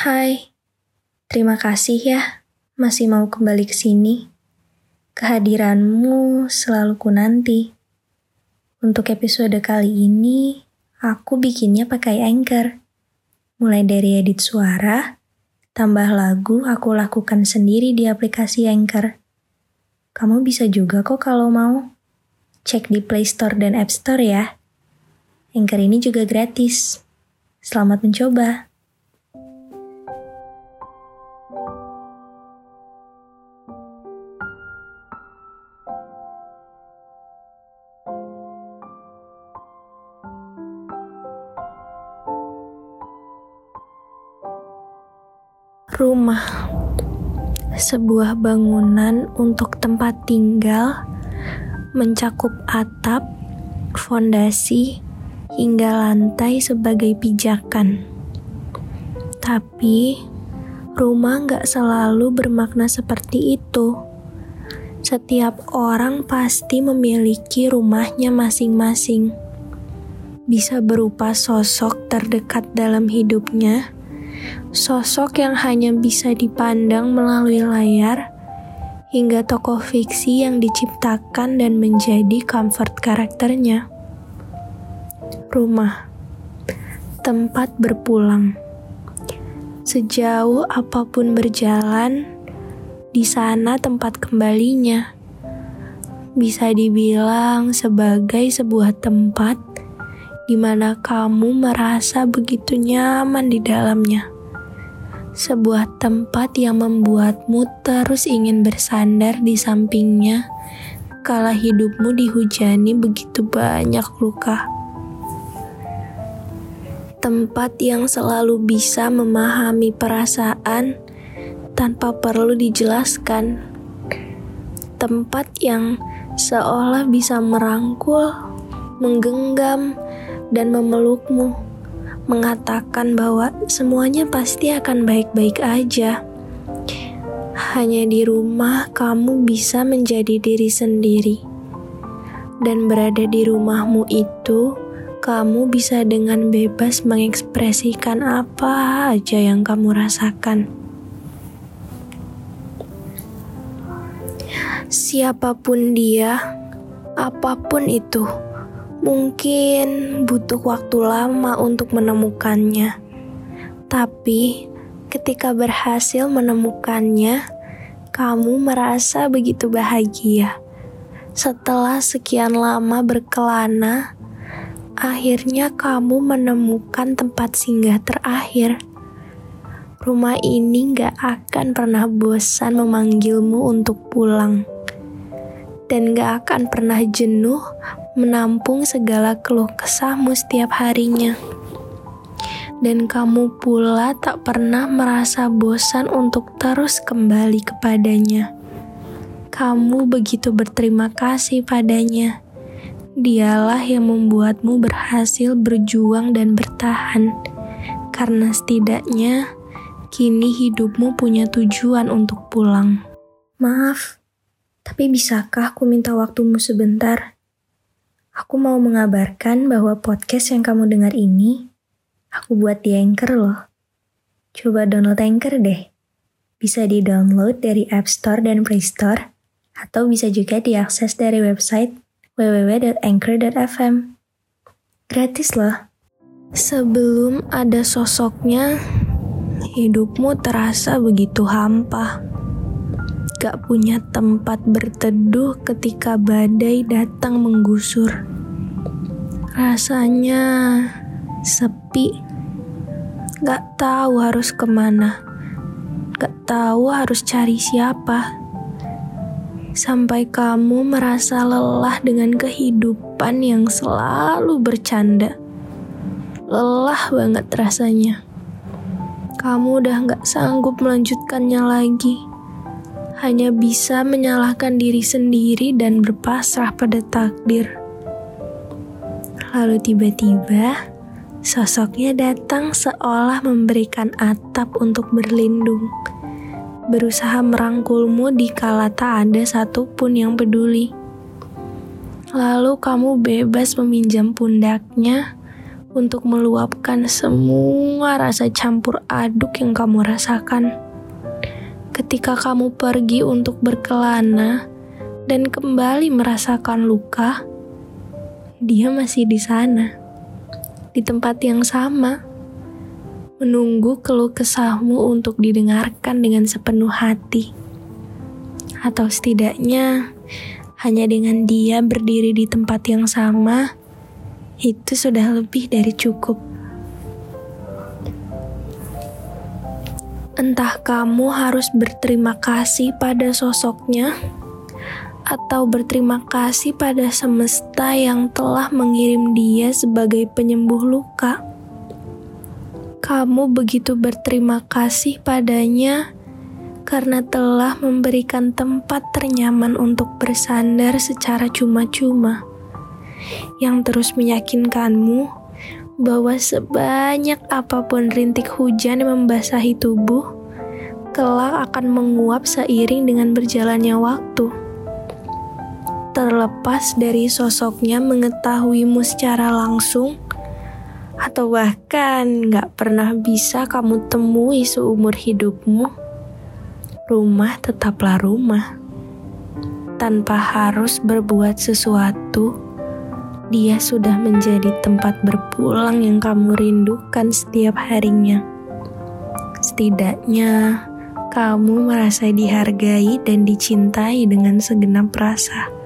Hai, terima kasih ya masih mau kembali ke sini. Kehadiranmu selalu ku nanti. Untuk episode kali ini, aku bikinnya pakai Anchor. Mulai dari edit suara, tambah lagu aku lakukan sendiri di aplikasi Anchor. Kamu bisa juga kok kalau mau. Cek di Play Store dan App Store ya. Anchor ini juga gratis. Selamat mencoba. Rumah sebuah bangunan untuk tempat tinggal mencakup atap, fondasi, hingga lantai sebagai pijakan. Tapi, rumah nggak selalu bermakna seperti itu. Setiap orang pasti memiliki rumahnya masing-masing. Bisa berupa sosok terdekat dalam hidupnya, sosok yang hanya bisa dipandang melalui layar, hingga tokoh fiksi yang diciptakan dan menjadi comfort karakternya. Rumah, tempat berpulang. Sejauh apa pun berjalan, di sana tempat kembalinya. Bisa dibilang sebagai sebuah tempat di mana kamu merasa begitu nyaman di dalamnya sebuah tempat yang membuatmu terus ingin bersandar di sampingnya kala hidupmu dihujani begitu banyak luka. Tempat yang selalu bisa memahami perasaan tanpa perlu dijelaskan. Tempat yang seolah bisa merangkul, menggenggam, dan memelukmu mengatakan bahwa semuanya pasti akan baik-baik aja. Hanya di rumah kamu bisa menjadi diri sendiri. Dan berada di rumahmu itu, kamu bisa dengan bebas mengekspresikan apa aja yang kamu rasakan. Siapa pun dia, apa pun itu Mungkin butuh waktu lama untuk menemukannya, tapi ketika berhasil menemukannya, kamu merasa begitu bahagia. Setelah sekian lama berkelana, akhirnya kamu menemukan tempat singgah terakhir. Rumah ini gak akan pernah bosan memanggilmu untuk pulang, dan gak akan pernah jenuh menampung segala keluh kesahmu setiap harinya. Dan kamu pula tak pernah merasa bosan untuk terus kembali kepadanya. Kamu begitu berterima kasih padanya. Dialah yang membuatmu berhasil berjuang dan bertahan. Karena setidaknya kini hidupmu punya tujuan untuk pulang. Maaf, tapi bisakah aku minta waktumu sebentar? Aku mau mengabarkan bahwa podcast yang kamu dengar ini, aku buat di Anchor loh. Coba download Anchor deh. Bisa di-download dari App Store dan Play Store, atau bisa juga diakses dari website www.anchor.fm. Gratis loh. Sebelum ada sosoknya, hidupmu terasa begitu hampa. Gak punya tempat berteduh ketika badai datang menggusur. Rasanya sepi. Gak tahu harus ke mana. Gak tahu harus cari siapa. Sampai kamu merasa lelah dengan kehidupan yang selalu bercanda. Lelah banget rasanya. Kamu udah gak sanggup melanjutkannya lagi. Hanya bisa menyalahkan diri sendiri dan berpasrah pada takdir. Lalu tiba-tiba, sosoknya datang seolah memberikan atap untuk berlindung. Berusaha merangkulmu di kala tak ada satupun yang peduli. Lalu kamu bebas meminjam pundaknya untuk meluapkan semua rasa campur aduk yang kamu rasakan. Ketika kamu pergi untuk berkelana dan kembali merasakan luka, dia masih di sana, di tempat yang sama, menunggu keluh kesahmu untuk didengarkan dengan sepenuh hati. Atau setidaknya, hanya dengan dia berdiri di tempat yang sama, itu sudah lebih dari cukup. Entah kamu harus berterima kasih pada sosoknya, atau berterima kasih pada semesta yang telah mengirim dia sebagai penyembuh luka. Kamu begitu berterima kasih padanya karena telah memberikan tempat ternyaman untuk bersandar secara cuma-cuma, yang terus meyakinkanmu bahwa sebanyak apa pun rintik hujan yang membasahi tubuh, kelak akan menguap seiring dengan berjalannya waktu. Terlepas dari sosoknya mengetahuimu secara langsung, atau bahkan gak pernah bisa kamu temui seumur hidupmu rumah tetaplah rumah. Tanpa harus berbuat sesuatu, dia sudah menjadi tempat berpulang yang kamu rindukan setiap harinya. Setidaknya, kamu merasa dihargai dan dicintai dengan segenap rasa.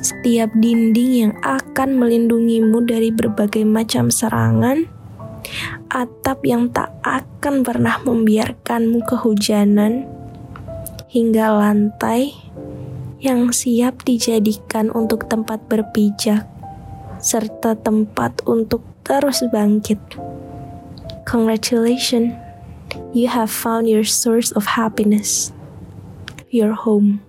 Setiap dinding yang akan melindungimu dari berbagai macam serangan, atap yang tak akan pernah membiarkanmu kehujanan, hingga lantai yang siap dijadikan untuk tempat berpijak, serta tempat untuk terus bangkit. Congratulations, you have found your source of happiness, your home.